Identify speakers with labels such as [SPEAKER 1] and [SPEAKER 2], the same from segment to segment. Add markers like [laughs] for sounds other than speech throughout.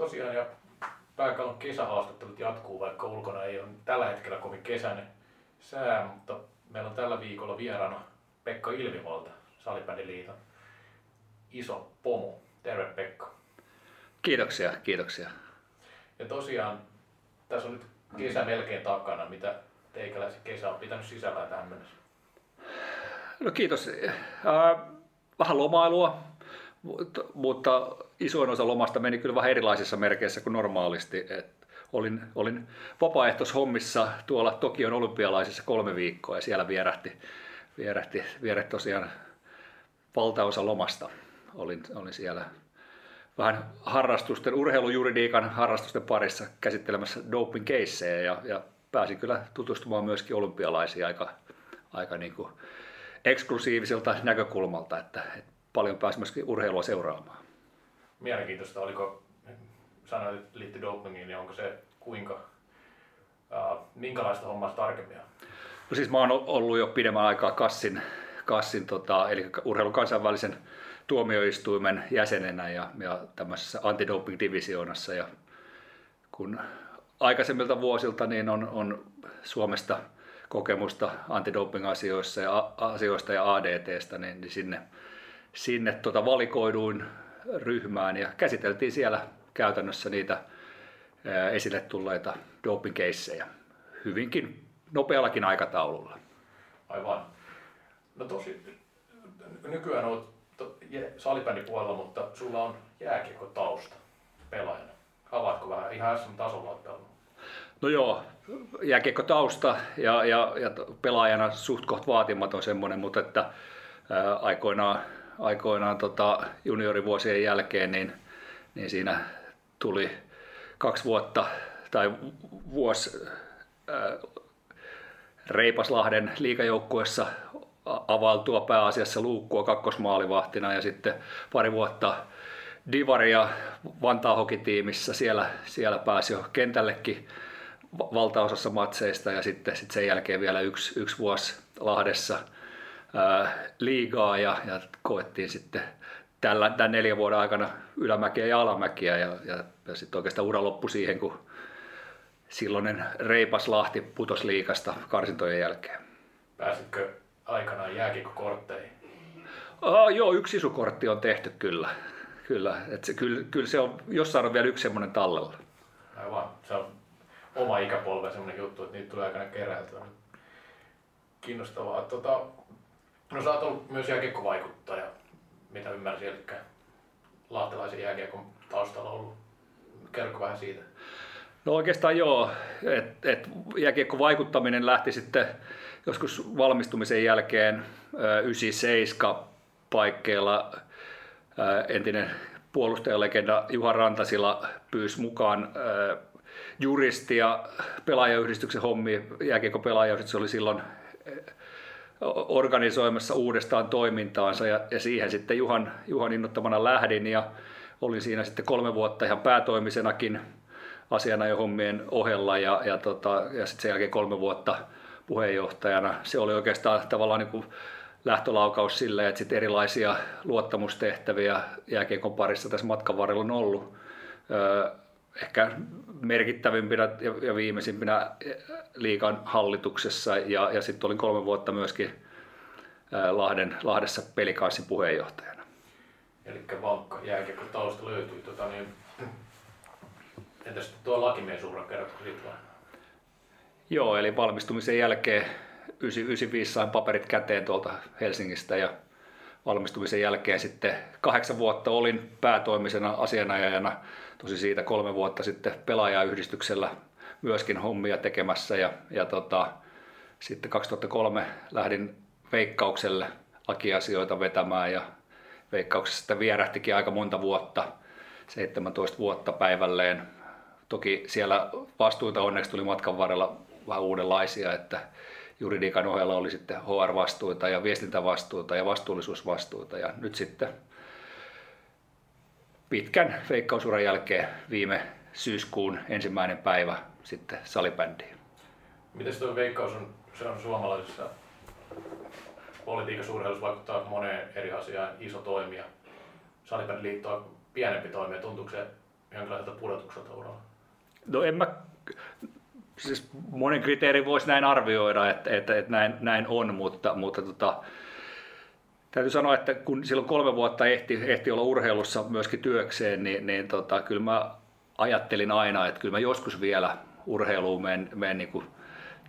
[SPEAKER 1] tosiaan ja pääkallon kesähaastattelut jatkuu, vaikka ulkona ei ole tällä hetkellä kovin kesäinen sää, mutta meillä on tällä viikolla vieraana Pekka Ilmivalta, Salibändiliiton iso pomu. Terve Pekka.
[SPEAKER 2] Kiitoksia, kiitoksia.
[SPEAKER 1] Ja tosiaan tässä on nyt kesä melkein takana. Mitä teikäläisen kesä on pitänyt sisällään tähän mennessä?
[SPEAKER 2] No kiitos. Äh, vähän lomailua, mutta isoin osa lomasta meni kyllä vähän erilaisissa merkeissä kuin normaalisti. Et olin, olin vapaaehtoishommissa tuolla Tokion olympialaisissa kolme viikkoa ja siellä vierähti, vierähti, vierähti tosiaan valtaosa lomasta. Olin, olin siellä vähän harrastusten, urheilujuridiikan harrastusten parissa käsittelemässä doping caseja ja, ja pääsin kyllä tutustumaan myöskin olympialaisiin aika, aika niin kuin eksklusiiviselta näkökulmalta, että, että paljon pääsi myöskin urheilua seuraamaan.
[SPEAKER 1] Mielenkiintoista, oliko, sanoit, että liittyy dopingiin, niin onko se kuinka, äh, minkälaista hommaa tarkemmin?
[SPEAKER 2] No siis mä oon ollut jo pidemmän aikaa Kassin, Kassin tota, eli urheilun kansainvälisen tuomioistuimen jäsenenä ja, ja tämmöisessä antidoping-divisioonassa. Ja kun aikaisemmilta vuosilta niin on, on Suomesta kokemusta antidoping-asioissa ja, asioista ja ADTstä, niin, niin sinne, sinne tota valikoiduin ryhmään ja käsiteltiin siellä käytännössä niitä esille tulleita doping-keissejä hyvinkin nopeallakin aikataululla.
[SPEAKER 1] Aivan. No tosi, nykyään olet salibändipuolella, mutta sulla on jääkiekko tausta pelaajana. Avaatko vähän ihan SM-tasolla
[SPEAKER 2] No joo, jääkiekko tausta ja, ja, ja pelaajana suht koht vaatimaton semmoinen, mutta että ää, aikoinaan, aikoinaan tota, juniorivuosien jälkeen niin, niin siinä tuli kaksi vuotta tai vuosi ää, Reipaslahden liikajoukkuessa availtua pääasiassa luukkua kakkosmaalivahtina ja sitten pari vuotta Divaria Vantaa hokitiimissä. Siellä, siellä pääsi jo kentällekin valtaosassa matseista ja sitten, sitten sen jälkeen vielä yksi, yksi vuosi Lahdessa liigaa ja, ja koettiin sitten tällä, tämän neljän vuoden aikana ylämäkiä ja alamäkiä ja, ja, ja sitten oikeastaan ura loppui siihen, kun silloinen Reipas Lahti putosi liikasta karsintojen jälkeen.
[SPEAKER 1] Pääsitkö aikanaan jääkiekkokortteihin?
[SPEAKER 2] Oh, joo, yksi isukortti on tehty kyllä. Kyllä, että se, kyllä, kyllä se on, jossain on vielä yksi semmoinen tallella.
[SPEAKER 1] Aivan, se on oma ikäpolve semmoinen juttu, että niitä tulee aikana keräiltyä. Kiinnostavaa. Tota, no sä oot ollut myös jääkiekkovaikuttaja, mitä ymmärsin, eli lahtelaisen jääkiekon taustalla ollut. Kerro vähän siitä.
[SPEAKER 2] No oikeastaan joo, että et jääkiekko vaikuttaminen lähti sitten joskus valmistumisen jälkeen 97 paikkeilla entinen puolustajalegenda Juha Rantasila pyysi mukaan juristi ja pelaajayhdistyksen hommi. Jääkiekko pelaajayhdistys oli silloin organisoimassa uudestaan toimintaansa ja, ja siihen sitten Juhan, Juhan innottamana lähdin ja olin siinä sitten kolme vuotta ihan päätoimisenakin hommien ohella ja, ja, tota, ja sitten sen jälkeen kolme vuotta puheenjohtajana. Se oli oikeastaan tavallaan niin kuin lähtölaukaus sille, että sitten erilaisia luottamustehtäviä jääkiekon parissa tässä matkan varrella on ollut. Ehkä merkittävimpinä ja viimeisimpinä liikan hallituksessa ja, ja sitten olin kolme vuotta myöskin Lahden, Lahdessa pelikanssin puheenjohtajana.
[SPEAKER 1] Eli vankka jääkiekko tausta löytyy. Tota, niin, entäs tuo lakimiesura, kerrotko siitä vähän?
[SPEAKER 2] Joo, eli valmistumisen jälkeen 95 sain paperit käteen tuolta Helsingistä ja valmistumisen jälkeen sitten kahdeksan vuotta olin päätoimisena asianajajana, tosi siitä kolme vuotta sitten pelaajayhdistyksellä myöskin hommia tekemässä ja, ja tota, sitten 2003 lähdin Veikkaukselle lakiasioita vetämään ja Veikkauksessa sitten vierähtikin aika monta vuotta, 17 vuotta päivälleen. Toki siellä vastuuta onneksi tuli matkan varrella vähän uudenlaisia, että juridiikan ohella oli sitten HR-vastuuta ja viestintävastuuta ja vastuullisuusvastuuta ja nyt sitten pitkän veikkausuran jälkeen viime syyskuun ensimmäinen päivä sitten salibändiin.
[SPEAKER 1] Miten tuo veikkaus on, se on suomalaisessa politiikassa urheilussa vaikuttaa moneen eri asiaan, iso toimija. Salibändiliitto on pienempi toimija, tuntuuko se jonkinlaiselta pudotukselta uralla?
[SPEAKER 2] No en mä, siis monen kriteerin voisi näin arvioida, että, että, että näin, näin, on, mutta, mutta tota, täytyy sanoa, että kun silloin kolme vuotta ehti, ehti olla urheilussa myöskin työkseen, niin, niin tota, kyllä mä ajattelin aina, että kyllä mä joskus vielä urheiluun menen, menen niin kuin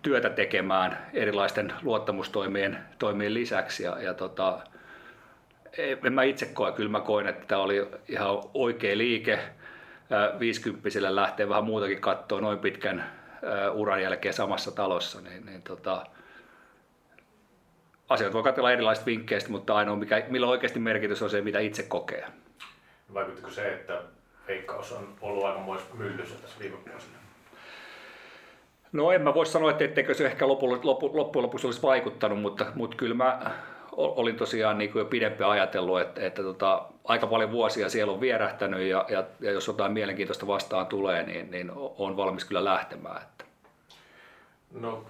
[SPEAKER 2] työtä tekemään erilaisten luottamustoimien toimien lisäksi. Ja, ja tota, en mä itse koe, kyllä mä koin, että tämä oli ihan oikea liike. 50 lähtee vähän muutakin katsoa noin pitkän uran jälkeen samassa talossa, niin, niin tota, asioita voi katsella erilaisista vinkkeistä, mutta ainoa, mikä, millä oikeasti merkitys on se, mitä itse kokee.
[SPEAKER 1] Vaikuttiko se, että veikkaus on ollut aika myllyssä tässä viime vuosina?
[SPEAKER 2] No en mä voi sanoa, että etteikö se ehkä loppujen lopu, loppu lopuksi olisi vaikuttanut, mutta, mutta kyllä mä olin tosiaan niin kuin jo pidempään ajatellut, että, että tota, aika paljon vuosia siellä on vierähtänyt ja, ja, ja jos jotain mielenkiintoista vastaan tulee, niin, niin on valmis kyllä lähtemään. Että.
[SPEAKER 1] No,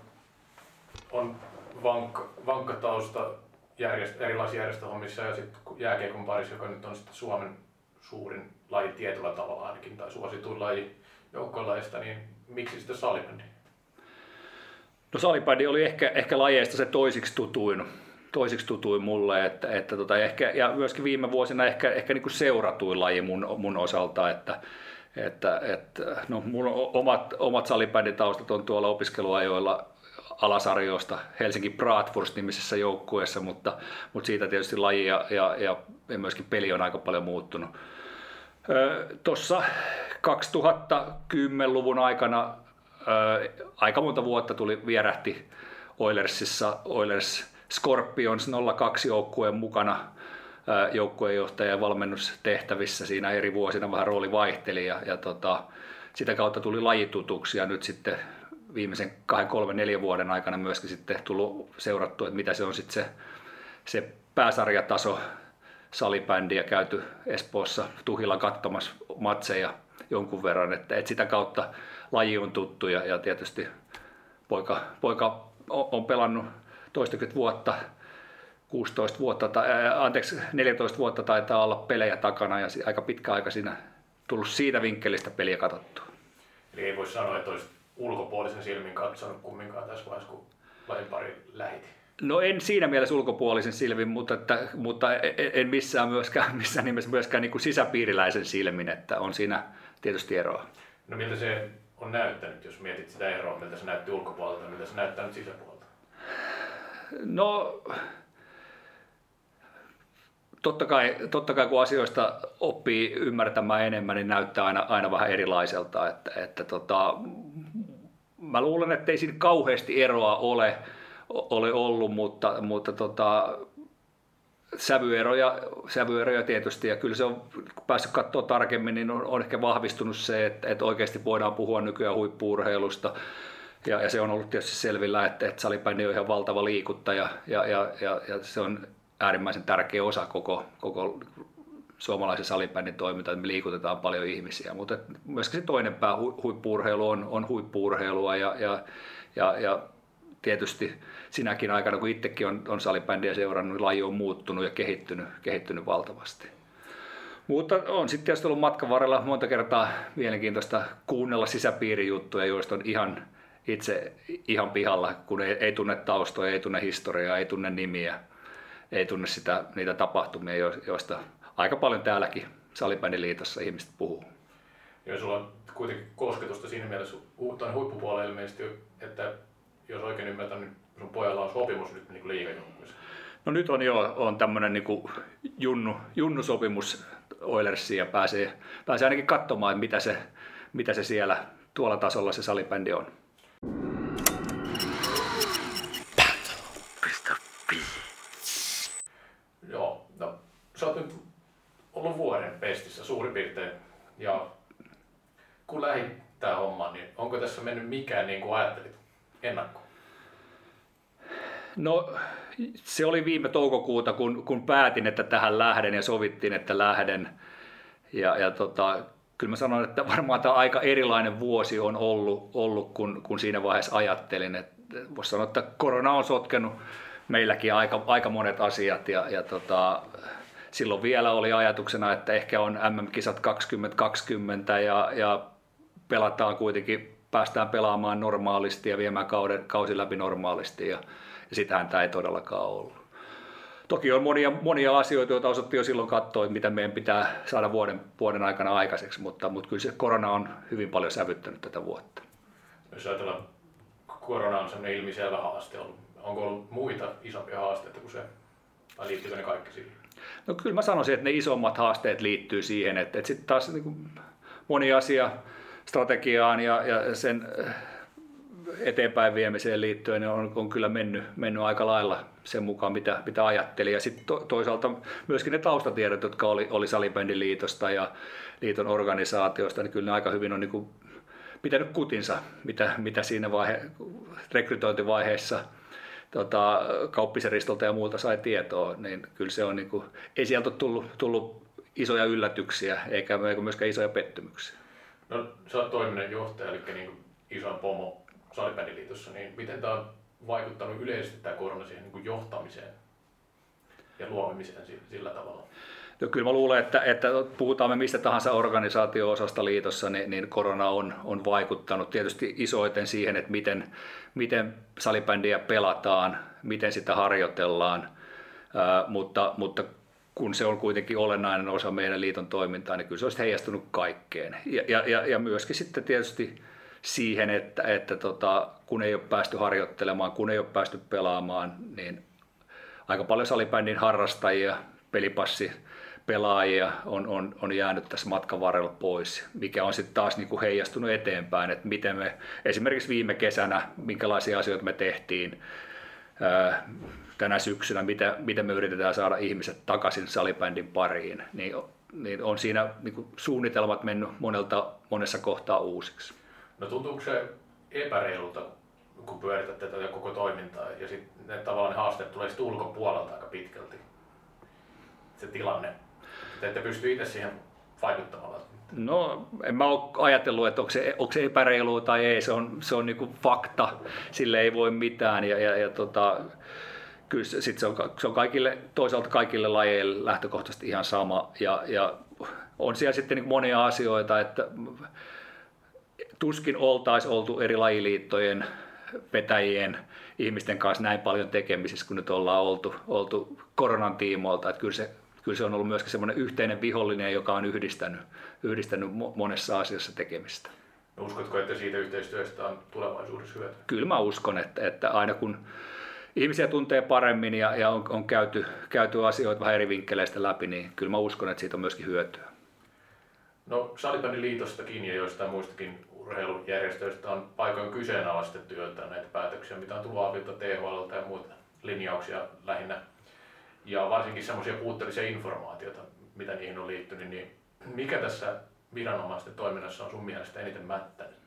[SPEAKER 1] on vankka, vankka tausta järjest, erilaisissa järjestöhommissa ja sitten jääkiekon parissa, joka nyt on sitten Suomen suurin laji tietyllä tavalla ainakin, tai suosituin laji joukkolaista, niin miksi sitten salibändi?
[SPEAKER 2] No salibändi oli ehkä, ehkä lajeista se toisiksi tutuin, toisiksi tutuin mulle, että, että tota, ehkä, ja myöskin viime vuosina ehkä, ehkä niin seuratuin laji mun, mun osalta, että, että, että no, mun omat, omat salibänditaustat on tuolla opiskeluajoilla alasarjoista Helsinki Bratwurst nimisessä joukkueessa, mutta, mutta siitä tietysti laji ja, ja, ja myöskin peli on aika paljon muuttunut. Tuossa 2010-luvun aikana aika monta vuotta tuli vierähti Oilersissa Oilers Scorpions 02 joukkueen mukana joukkueenjohtaja ja valmennustehtävissä siinä eri vuosina vähän rooli vaihteli ja, ja tota, sitä kautta tuli lajitutuksi ja nyt sitten viimeisen kahden, kolmen, neljän vuoden aikana myöskin sitten tullut seurattu, että mitä se on sitten se, se pääsarjataso. Salibändi ja käyty Espoossa Tuhilla katsomassa matseja jonkun verran, että, että sitä kautta laji on tuttu ja, ja tietysti poika, poika on pelannut toistakymmentä vuotta 16 vuotta, tai, ää, anteeksi, 14 vuotta taitaa olla pelejä takana ja aika pitkä aika siinä tullut siitä vinkkelistä peliä katsottua.
[SPEAKER 1] Eli ei voi sanoa, että olisi ulkopuolisen silmin katsonut kumminkaan tässä vaiheessa, kun lajin pari läheti.
[SPEAKER 2] No en siinä mielessä ulkopuolisen silmin, mutta, että, mutta e, en missään, myöskään, [laughs] missään nimessä myöskään niin kuin sisäpiiriläisen silmin, että on siinä tietysti eroa.
[SPEAKER 1] No miltä se on näyttänyt, jos mietit sitä eroa, miltä se näytti ulkopuolelta, miltä se näyttää nyt sisäpuolelta?
[SPEAKER 2] No, totta kai, totta kai kun asioista oppii ymmärtämään enemmän, niin näyttää aina, aina vähän erilaiselta. Että, että tota, mä luulen, että ei siinä kauheasti eroa ole, ole ollut, mutta, mutta tota, sävyeroja, sävyeroja tietysti, ja kyllä se on, päässyt katsoa tarkemmin, niin on, on ehkä vahvistunut se, että, että oikeasti voidaan puhua nykyään huippuurheilusta, ja, ja se on ollut tietysti selvillä, että, että salibändi on ihan valtava liikuttaja, ja, ja, ja, ja se on äärimmäisen tärkeä osa koko, koko suomalaisen salibändin toimintaa, että me liikutetaan paljon ihmisiä, mutta myöskin se toinen pää, huippuurheilu on, on huippuurheilua, ja, ja, ja, ja tietysti sinäkin aikana, kun itsekin on, on salibändiä seurannut, niin laji on muuttunut ja kehittynyt, kehittynyt valtavasti. Mutta on sitten tietysti ollut matkan varrella monta kertaa mielenkiintoista kuunnella sisäpiirijuttuja, joista on ihan itse ihan pihalla, kun ei, ei tunne taustoja, ei tunne historiaa, ei tunne nimiä, ei tunne sitä, niitä tapahtumia, joista aika paljon täälläkin salibändiliitossa ihmiset puhuu.
[SPEAKER 1] Joo, sulla on kuitenkin kosketusta siinä mielessä tuonne huippupuolelle ilmeisesti, että jos oikein ymmärtän, niin sun pojalla on sopimus nyt niin liigajoukkueessa.
[SPEAKER 2] No nyt on jo on tämmöinen niin junnu, junnusopimus Oilersiin ja pääsee, pääsee ainakin katsomaan, mitä se, mitä se siellä tuolla tasolla se salibändi on.
[SPEAKER 1] Joo, no sä oot nyt ollut vuoden pestissä suurin piirtein ja kun lähdit tää homma, niin onko tässä mennyt mikään niin kuin ajattelit ennakkoon?
[SPEAKER 2] No se oli viime toukokuuta, kun, kun päätin, että tähän lähden ja sovittiin, että lähden. Ja, ja tota, kyllä mä sanoin, että varmaan tämä aika erilainen vuosi on ollut, ollut kun, kun siinä vaiheessa ajattelin. Voisi sanoa, että korona on sotkenut meilläkin aika, aika monet asiat ja, ja tota, silloin vielä oli ajatuksena, että ehkä on MM-kisat 2020 ja, ja pelataan kuitenkin, päästään pelaamaan normaalisti ja viemään kauden, kausi läpi normaalisti ja, ja sitähän tämä ei todellakaan ollut. Toki on monia, monia asioita, joita osattiin jo silloin katsoa, mitä meidän pitää saada vuoden, vuoden aikana aikaiseksi, mutta, mutta kyllä se korona on hyvin paljon sävyttänyt tätä vuotta.
[SPEAKER 1] Jos ajatellaan, korona on sellainen ilmiselvä haaste ollut. Onko ollut muita isompia haasteita kuin se, vai liittyykö ne kaikki siihen?
[SPEAKER 2] No kyllä mä sanoisin, että ne isommat haasteet liittyy siihen, että, että sitten taas niin kuin moni asia strategiaan ja, ja sen eteenpäin viemiseen liittyen on, on kyllä mennyt, mennyt aika lailla sen mukaan, mitä, mitä ajattelin. Ja sitten to, toisaalta myöskin ne taustatiedot, jotka oli, oli Salibändiliitosta ja liiton organisaatiosta, niin kyllä ne aika hyvin on niin kuin pitänyt kutinsa, mitä, mitä siinä vaihe, rekrytointivaiheessa tota, kauppiseristolta ja muulta sai tietoa, niin kyllä se on niin kuin, ei sieltä ole tullut, tullut isoja yllätyksiä eikä myöskään isoja pettymyksiä.
[SPEAKER 1] No sä oot toiminnan johtaja, eli niin isoin pomo salibändiliitossa, niin miten tämä on vaikuttanut yleisesti tämä korona siihen niin johtamiseen ja luomiseen sillä tavalla?
[SPEAKER 2] No, kyllä mä luulen, että, että puhutaan me mistä tahansa organisaatio-osasta liitossa, niin, niin korona on, on vaikuttanut tietysti isoiten siihen, että miten, miten salibändiä pelataan, miten sitä harjoitellaan, ää, mutta, mutta kun se on kuitenkin olennainen osa meidän liiton toimintaa, niin kyllä se olisi heijastunut kaikkeen. Ja, ja, ja, ja myöskin sitten tietysti siihen, että, että tota, kun ei ole päästy harjoittelemaan, kun ei ole päästy pelaamaan, niin aika paljon salibändin harrastajia, pelipassi pelaajia on, on, on jäänyt tässä matkan varrella pois, mikä on sitten taas niinku heijastunut eteenpäin, että miten me esimerkiksi viime kesänä, minkälaisia asioita me tehtiin ää, tänä syksynä, mitä, miten me yritetään saada ihmiset takaisin salibändin pariin, niin, niin on siinä niinku suunnitelmat mennyt monelta, monessa kohtaa uusiksi.
[SPEAKER 1] No tuntuuko se epäreilulta, kun pyöritätte tätä koko toimintaa ja sitten ne tavallaan ne haasteet tulee sitten ulkopuolelta aika pitkälti? Se tilanne. Te ette pysty itse siihen vaikuttamalla.
[SPEAKER 2] No, en mä ole ajatellut, että onko se, onko se epäreilua tai ei, se on, se on niinku fakta, sille ei voi mitään ja, ja, ja tota, kyllä sit se, on, se on kaikille, toisaalta kaikille lajeille lähtökohtaisesti ihan sama ja, ja on siellä sitten niin monia asioita, että tuskin oltaisi oltu eri lajiliittojen vetäjien ihmisten kanssa näin paljon tekemisissä kuin nyt ollaan oltu, oltu koronan tiimoilta. Että kyllä, se, kyllä se on ollut myöskin semmoinen yhteinen vihollinen, joka on yhdistänyt, yhdistänyt monessa asiassa tekemistä.
[SPEAKER 1] No uskotko, että siitä yhteistyöstä on tulevaisuudessa hyötyä?
[SPEAKER 2] Kyllä mä uskon, että, että aina kun ihmisiä tuntee paremmin ja, ja on, on käyty, käyty asioita vähän eri vinkkeleistä läpi, niin kyllä mä uskon, että siitä on myöskin hyötyä.
[SPEAKER 1] No Salibändin liitostakin ja joistain muistakin urheilujärjestöistä on paikoin kyseenalaistettu joitain näitä päätöksiä, mitä on tullut avilta THL ja muita linjauksia lähinnä. Ja varsinkin semmoisia puutteellisia informaatiota, mitä niihin on liittynyt, niin mikä tässä viranomaisten toiminnassa on sun mielestä eniten mättänyt?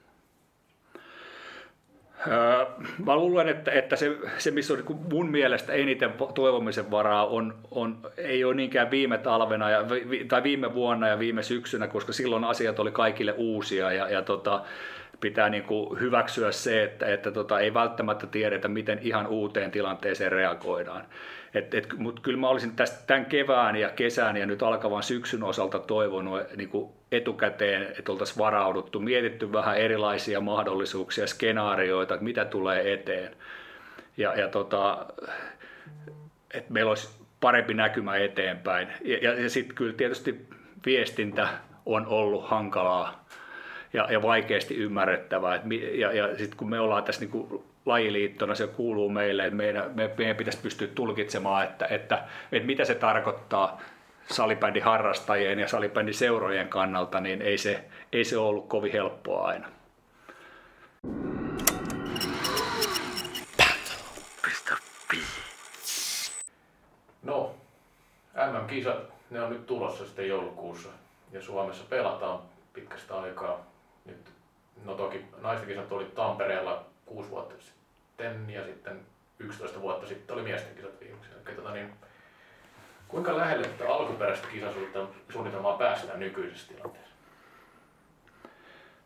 [SPEAKER 2] Öö, mä luulen, että, että se, se, missä on niin mun mielestä eniten toivomisen varaa, on, on, ei ole niinkään viime talvena ja, tai viime vuonna ja viime syksynä, koska silloin asiat oli kaikille uusia ja, ja tota, pitää niin kuin hyväksyä se, että, että tota, ei välttämättä tiedetä, miten ihan uuteen tilanteeseen reagoidaan. Et, et, Mutta kyllä mä olisin tästä tämän kevään ja kesän ja nyt alkavan syksyn osalta toivonut niin kuin etukäteen, että oltaisiin varauduttu, mietitty vähän erilaisia mahdollisuuksia, skenaarioita, että mitä tulee eteen. Ja, ja tota, että meillä olisi parempi näkymä eteenpäin. Ja, ja, ja sitten kyllä tietysti viestintä on ollut hankalaa ja, ja vaikeasti ymmärrettävää. Et, ja ja sitten kun me ollaan tässä niinku lajiliittona, se kuuluu meille, että meidän, me, meidän pitäisi pystyä tulkitsemaan, että, että, että mitä se tarkoittaa salibändin harrastajien ja salibändin seurojen kannalta, niin ei se, ei se ollut kovin helppoa aina.
[SPEAKER 1] No, MM-kisat, ne on nyt tulossa sitten joulukuussa ja Suomessa pelataan pitkästä aikaa. Nyt, no toki naisten kisat oli Tampereella kuusi vuotta sitten ja sitten 11 vuotta sitten oli miesten kisat viimeksi. Eli, tota, niin, kuinka lähelle tätä alkuperäistä kisasuunnitelmaa päästään nykyisessä tilanteessa?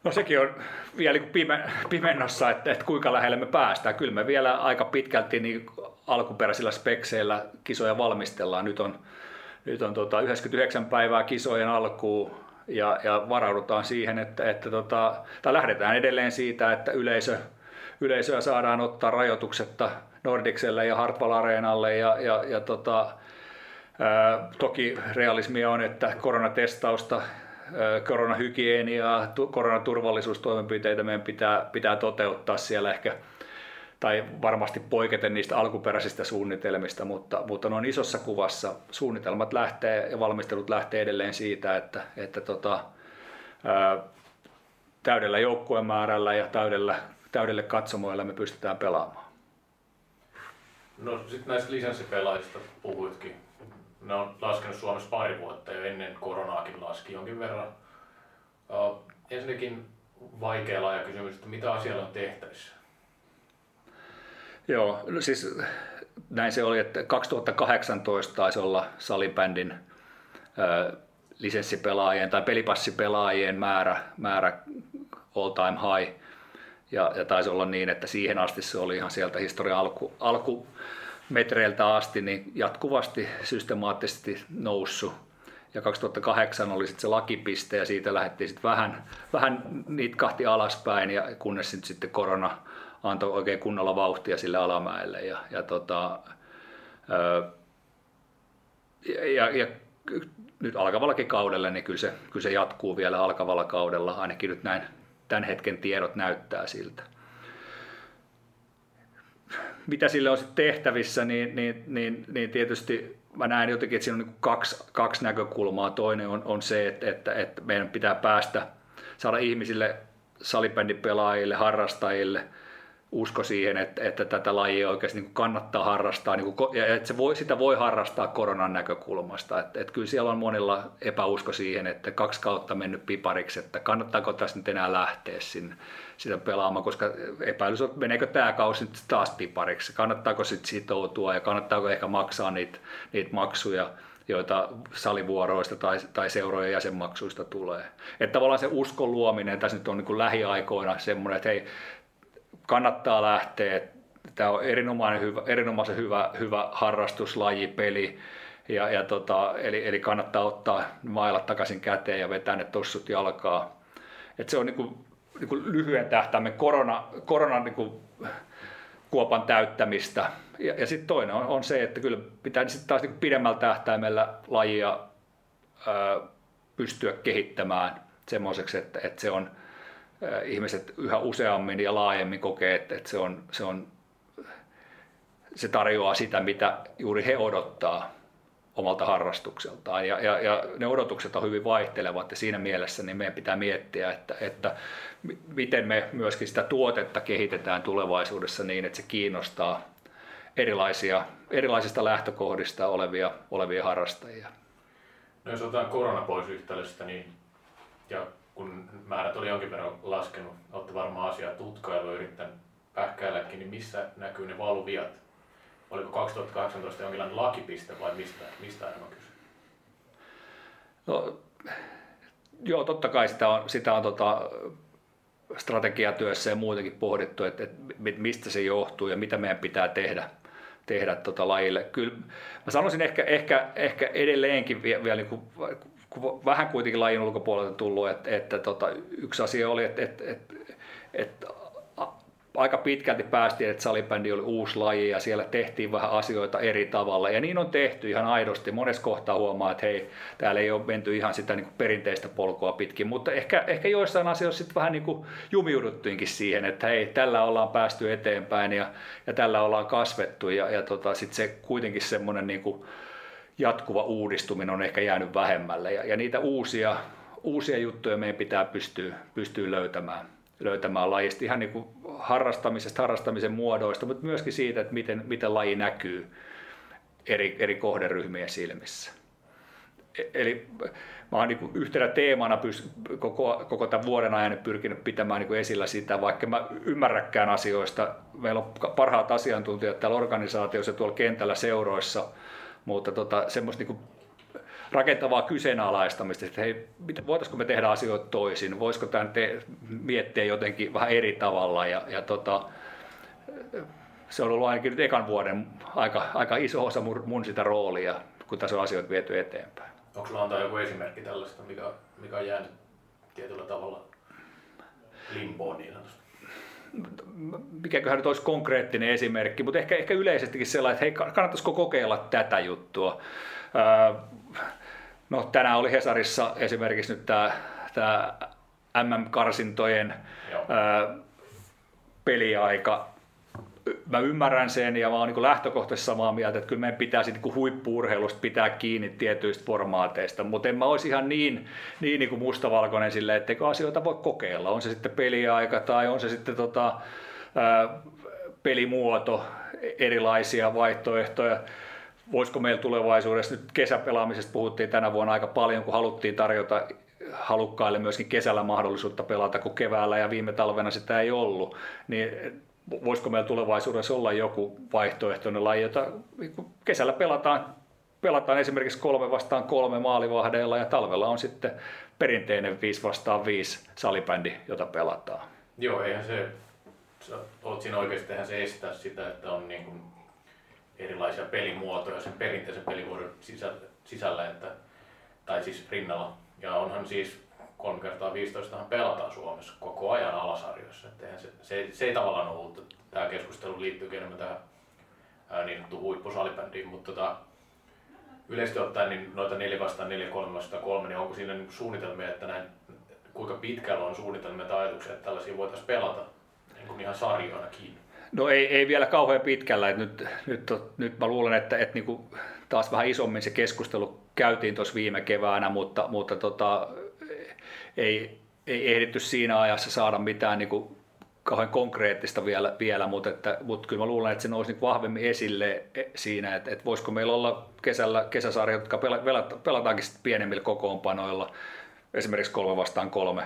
[SPEAKER 2] No sekin on vielä niin pime, pimennossa, että, että kuinka lähelle me päästään. Kyllä me vielä aika pitkälti niin alkuperäisillä spekseillä kisoja valmistellaan. Nyt on, nyt on tota 99 päivää kisojen alkuun ja, ja varaudutaan siihen, että, että tota, tai lähdetään edelleen siitä, että yleisö, yleisöä saadaan ottaa rajoituksetta Nordikselle ja Hartwall Areenalle ja, ja, ja tota, ää, toki realismia on, että koronatestausta koronahygieniaa, koronaturvallisuustoimenpiteitä meidän pitää, pitää toteuttaa siellä ehkä tai varmasti poiketen niistä alkuperäisistä suunnitelmista, mutta, mutta noin isossa kuvassa. Suunnitelmat lähtee ja valmistelut lähtee edelleen siitä, että, että tota, ää, täydellä joukkuemäärällä ja täydellä, täydelle katsomoilla me pystytään pelaamaan.
[SPEAKER 1] No sitten näistä lisenssipelaajista puhuitkin. Ne on laskenut Suomessa pari vuotta jo ennen koronaakin laski jonkin verran. Uh, ensinnäkin vaikea laaja kysymys, että mitä asialla on tehtävissä?
[SPEAKER 2] Joo, no siis näin se oli, että 2018 taisi olla salibändin ö, lisenssipelaajien tai pelipassipelaajien määrä, määrä all time high. Ja, ja taisi olla niin, että siihen asti se oli ihan sieltä historian alku, alkumetreiltä asti niin jatkuvasti systemaattisesti noussut. Ja 2008 oli sitten se lakipiste ja siitä lähdettiin sitten vähän, vähän niitä kahti alaspäin ja kunnes sitten korona, antoi oikein kunnolla vauhtia sille alamäelle. Ja, ja, tota, ja, ja nyt alkavallakin kaudella, niin kyllä se, kyllä se jatkuu vielä alkavalla kaudella, ainakin nyt näin tämän hetken tiedot näyttää siltä. Mitä sille on tehtävissä, niin, niin, niin, niin tietysti mä näen jotenkin, että siinä on niin kaksi, kaksi näkökulmaa. Toinen on, on se, että, että, että meidän pitää päästä, saada ihmisille, salibändipelaajille, harrastajille – usko siihen, että, että tätä lajia oikeasti niin kannattaa harrastaa niin kuin, ja että se voi, sitä voi harrastaa koronan näkökulmasta. Että, että kyllä siellä on monilla epäusko siihen, että kaksi kautta mennyt pipariksi, että kannattaako tässä nyt enää lähteä sinne sitä pelaamaan, koska epäilys on, meneekö tämä kausi nyt taas pipariksi, kannattaako sitten sitoutua ja kannattaako ehkä maksaa niitä, niitä maksuja joita salivuoroista tai, tai seurojen jäsenmaksuista tulee. Että tavallaan se uskon luominen tässä nyt on niin lähiaikoina semmoinen, että hei, kannattaa lähteä. Tämä on erinomainen hyvä, erinomaisen hyvä, hyvä harrastuslaji, peli. Ja, ja tota, eli, eli, kannattaa ottaa mailat takaisin käteen ja vetää ne tossut jalkaa. Et se on niinku, niinku lyhyen tähtäimen korona, koronan niinku kuopan täyttämistä. Ja, ja sitten toinen on, on, se, että kyllä pitää sit taas niinku pidemmällä tähtäimellä lajia ää, pystyä kehittämään semmoiseksi, että, että se on ihmiset yhä useammin ja laajemmin kokee, että, että se, on, se, on, se tarjoaa sitä, mitä juuri he odottaa omalta harrastukseltaan. Ja, ja, ja ne odotukset on hyvin vaihtelevat ja siinä mielessä niin meidän pitää miettiä, että, että miten me myöskin sitä tuotetta kehitetään tulevaisuudessa niin, että se kiinnostaa erilaisia, erilaisista lähtökohdista olevia, olevia harrastajia.
[SPEAKER 1] No jos otetaan korona pois yhtälöstä, niin ja kun määrät oli jonkin verran laskenut, olette varmaan asiaa tutkailua yrittänyt pähkäilläkin, niin missä näkyy ne valuviat? Oliko 2018 jonkinlainen lakipiste vai mistä, mistä enemmän kyse?
[SPEAKER 2] No, joo, totta kai sitä on, sitä on tota, strategiatyössä ja muutenkin pohdittu, että, että mistä se johtuu ja mitä meidän pitää tehdä, tehdä tota lajille. Kyllä mä sanoisin ehkä, ehkä, ehkä edelleenkin vielä, vielä niin kuin, vähän kuitenkin lajin ulkopuolelta tullut, että, että tota, yksi asia oli, että, että, että, että aika pitkälti päästiin, että salibändi oli uusi laji ja siellä tehtiin vähän asioita eri tavalla. Ja niin on tehty ihan aidosti. Monessa kohtaa huomaa, että hei, täällä ei ole menty ihan sitä niin perinteistä polkua pitkin, mutta ehkä, ehkä joissain asioissa sitten vähän niin kuin jumiuduttiinkin siihen, että hei, tällä ollaan päästy eteenpäin ja, ja tällä ollaan kasvettu ja, ja tota, sitten se kuitenkin semmoinen niin kuin, jatkuva uudistuminen on ehkä jäänyt vähemmälle ja, ja niitä uusia, uusia juttuja meidän pitää pystyä, pystyä löytämään, löytämään lajista ihan niin kuin harrastamisesta, harrastamisen muodoista, mutta myöskin siitä, että miten, miten laji näkyy eri, eri kohderyhmien silmissä. E, eli mä oon niin yhtenä teemana pys, koko, koko tämän vuoden ajan pyrkinyt pitämään niin esillä sitä, vaikka mä ymmärräkään asioista. Meillä on parhaat asiantuntijat täällä organisaatioissa tuolla kentällä seuroissa – mutta tota, semmoista niin rakentavaa kyseenalaistamista, että hei, voitaisiko me tehdä asioita toisin, voisiko tämän te- miettiä jotenkin vähän eri tavalla ja, ja tota, se on ollut ainakin nyt ekan vuoden aika, aika iso osa mun, mun sitä roolia kun tässä on asioita viety eteenpäin.
[SPEAKER 1] Onko sulla antaa joku esimerkki tällaista, mikä, mikä on jäänyt tietyllä tavalla limboon niin sanotusti?
[SPEAKER 2] Mikäköhän nyt olisi konkreettinen esimerkki, mutta ehkä, ehkä yleisestikin sellainen, että hei, kannattaisiko kokeilla tätä juttua. no tänään oli Hesarissa esimerkiksi nyt tämä, tämä MM-karsintojen ää, peliaika. Mä ymmärrän sen ja mä oon niin lähtökohtaisesti samaa mieltä, että kyllä meidän pitäisi niin huippuurheilusta pitää kiinni tietyistä formaateista, mutta en mä olisi ihan niin, niin, niin kuin mustavalkoinen sille, etteikö asioita voi kokeilla. On se sitten peliaika tai on se sitten tota, ää, pelimuoto, erilaisia vaihtoehtoja. Voisiko meillä tulevaisuudessa, nyt kesäpelaamisesta puhuttiin tänä vuonna aika paljon, kun haluttiin tarjota halukkaille myöskin kesällä mahdollisuutta pelata, kun keväällä ja viime talvena sitä ei ollut, niin voisiko meillä tulevaisuudessa olla joku vaihtoehtoinen laji, jota kesällä pelataan, pelataan esimerkiksi kolme vastaan kolme maalivahdeilla ja talvella on sitten perinteinen 5 vastaan 5 salibändi, jota pelataan.
[SPEAKER 1] Joo, eihän se, olet siinä oikeasti, eihän se estää sitä, että on niin kuin erilaisia pelimuotoja sen perinteisen pelimuodon sisällä, sisällä että, tai siis rinnalla ja onhan siis 3 kertaa 15 pelataan Suomessa koko ajan alasarjoissa. Että se, se, se, ei tavallaan ole uutta. Tämä keskustelu liittyy enemmän tähän ää, niin sanottuun huippusalibändiin, mutta tota, yleisesti ottaen niin noita 4 vastaan 4, 3 vastaan 3, niin onko siinä niin suunnitelmia, että näin, kuinka pitkällä on suunnitelmia tai ajatuksia, että tällaisia voitaisiin pelata niin ihan sarjoinakin?
[SPEAKER 2] No ei, ei vielä kauhean pitkällä. Että nyt, nyt, nyt mä luulen, että, että niin kuin taas vähän isommin se keskustelu käytiin tuossa viime keväänä, mutta, mutta tota, ei, ei ehditty siinä ajassa saada mitään niin kuin kauhean konkreettista vielä, vielä mutta, että, mutta kyllä mä luulen, että se nousi niin vahvemmin esille siinä, että, että voisiko meillä olla kesällä kesäsarjat, jotka pelataankin pienemmillä kokoonpanoilla, esimerkiksi kolme vastaan kolme,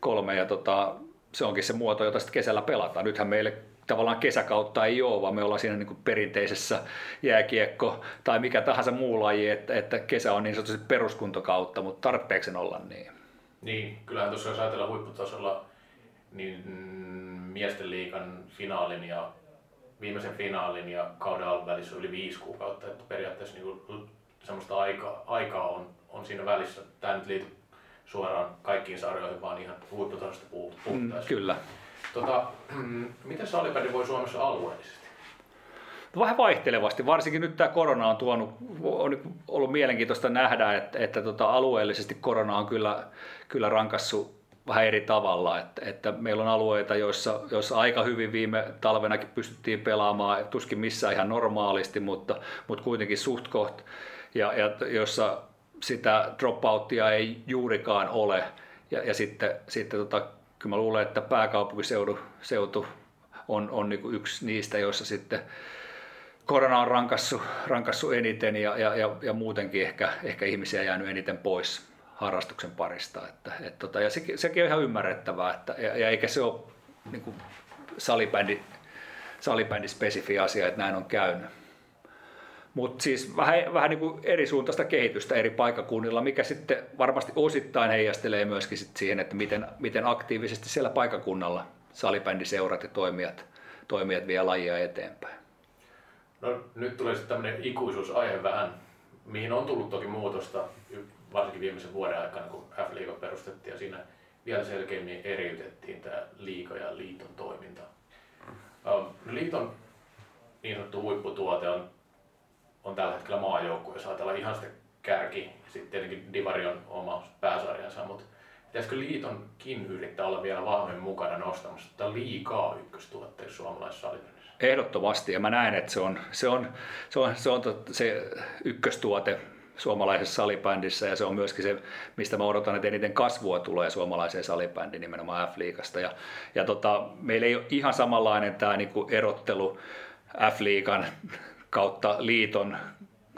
[SPEAKER 2] kolme ja tota, se onkin se muoto, jota sitten kesällä pelataan. Nythän meille tavallaan kesäkautta ei ole, vaan me ollaan siinä niin kuin perinteisessä jääkiekko tai mikä tahansa muu laji, että, että kesä on niin sanotusti peruskuntokautta, mutta tarpeeksi olla niin.
[SPEAKER 1] Niin, kyllähän tuossa jos ajatellaan huipputasolla, niin miesten liikan finaalin ja viimeisen finaalin ja kauden alun välissä yli viisi kuukautta, että periaatteessa niin semmoista aikaa, aikaa on, on siinä välissä. Tämä nyt liittyy suoraan kaikkiin sarjoihin, vaan ihan huipputasosta puhuttaessa.
[SPEAKER 2] Mm, kyllä.
[SPEAKER 1] Tota, [clears throat] miten salibändi voi Suomessa alueellisesti?
[SPEAKER 2] Vähän vaihtelevasti, varsinkin nyt tämä korona on tuonut, on ollut mielenkiintoista nähdä, että, että tota alueellisesti korona on kyllä, kyllä rankassut vähän eri tavalla, että, että meillä on alueita, joissa, joissa aika hyvin viime talvenakin pystyttiin pelaamaan, tuskin missään ihan normaalisti, mutta, mutta kuitenkin suht koht, ja, ja jossa sitä dropouttia ei juurikaan ole, ja, ja sitten, sitten tota, kyllä mä luulen, että pääkaupunkiseutu seutu on, on niin yksi niistä, joissa sitten korona on rankassu, rankassu eniten ja, ja, ja, ja muutenkin ehkä, ehkä ihmisiä jäänyt eniten pois harrastuksen parista. Että, et tota, ja sekin, sekin on ihan ymmärrettävää, että, ja, ja eikä se ole niin kuin salibändi, salibändi spesifi asia, että näin on käynyt. Mutta siis vähän, vähän niin kuin eri suuntaista kehitystä eri paikakunnilla, mikä sitten varmasti osittain heijastelee myöskin sit siihen, että miten, miten aktiivisesti siellä paikakunnalla salibändiseurat ja toimijat, toimijat vie lajia eteenpäin.
[SPEAKER 1] No nyt tulee sitten tämmöinen ikuisuusaihe vähän, mihin on tullut toki muutosta, varsinkin viimeisen vuoden aikana, kun F-liiga perustettiin ja siinä vielä selkeämmin eriytettiin tämä liiga ja liiton toiminta. No, liiton niin sanottu huipputuote on on tällä hetkellä maajoukkue, jos ajatellaan ihan sitä kärki, sitten tietenkin Divari on oma pääsarjansa, mutta pitäisikö liitonkin yrittää olla vielä vahvemmin mukana nostamassa tätä liikaa ykköstuotteeksi suomalaisessa?
[SPEAKER 2] Ehdottomasti, ja mä näen, että se on se, on, se, on, se, on se ykköstuote suomalaisessa salibändissä ja se on myöskin se, mistä mä odotan, että eniten kasvua tulee suomalaiseen salibändiin nimenomaan F-liigasta. Ja, ja tota, meillä ei ole ihan samanlainen tämä niinku erottelu F-liigan kautta liiton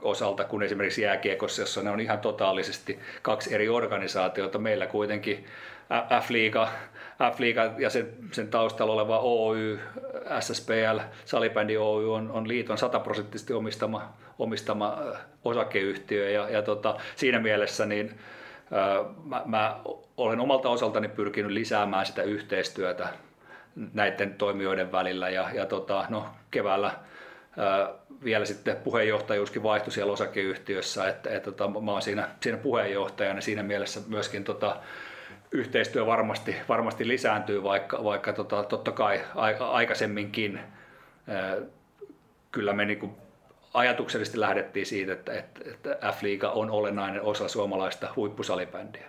[SPEAKER 2] osalta kuin esimerkiksi jääkiekossa, jossa ne on ihan totaalisesti kaksi eri organisaatiota. Meillä kuitenkin F-liiga, F-liiga ja sen, sen taustalla oleva Oy, SSPL, Salibändi Oy on, on liiton sataprosenttisesti omistama, omistama osakeyhtiö. Ja, ja tota, siinä mielessä niin, mä, mä olen omalta osaltani pyrkinyt lisäämään sitä yhteistyötä näiden toimijoiden välillä. Ja, ja tota, no, keväällä vielä sitten puheenjohtajuuskin vaihtui siellä osakeyhtiössä, että, että tota, mä oon siinä, siinä puheenjohtajana. Siinä mielessä myöskin tota, yhteistyö varmasti, varmasti lisääntyy, vaikka, vaikka tota, totta kai aikaisemminkin ää, kyllä me niin ajatuksellisesti lähdettiin siitä, että, että, että F-liiga on olennainen osa suomalaista huippusalibändiä.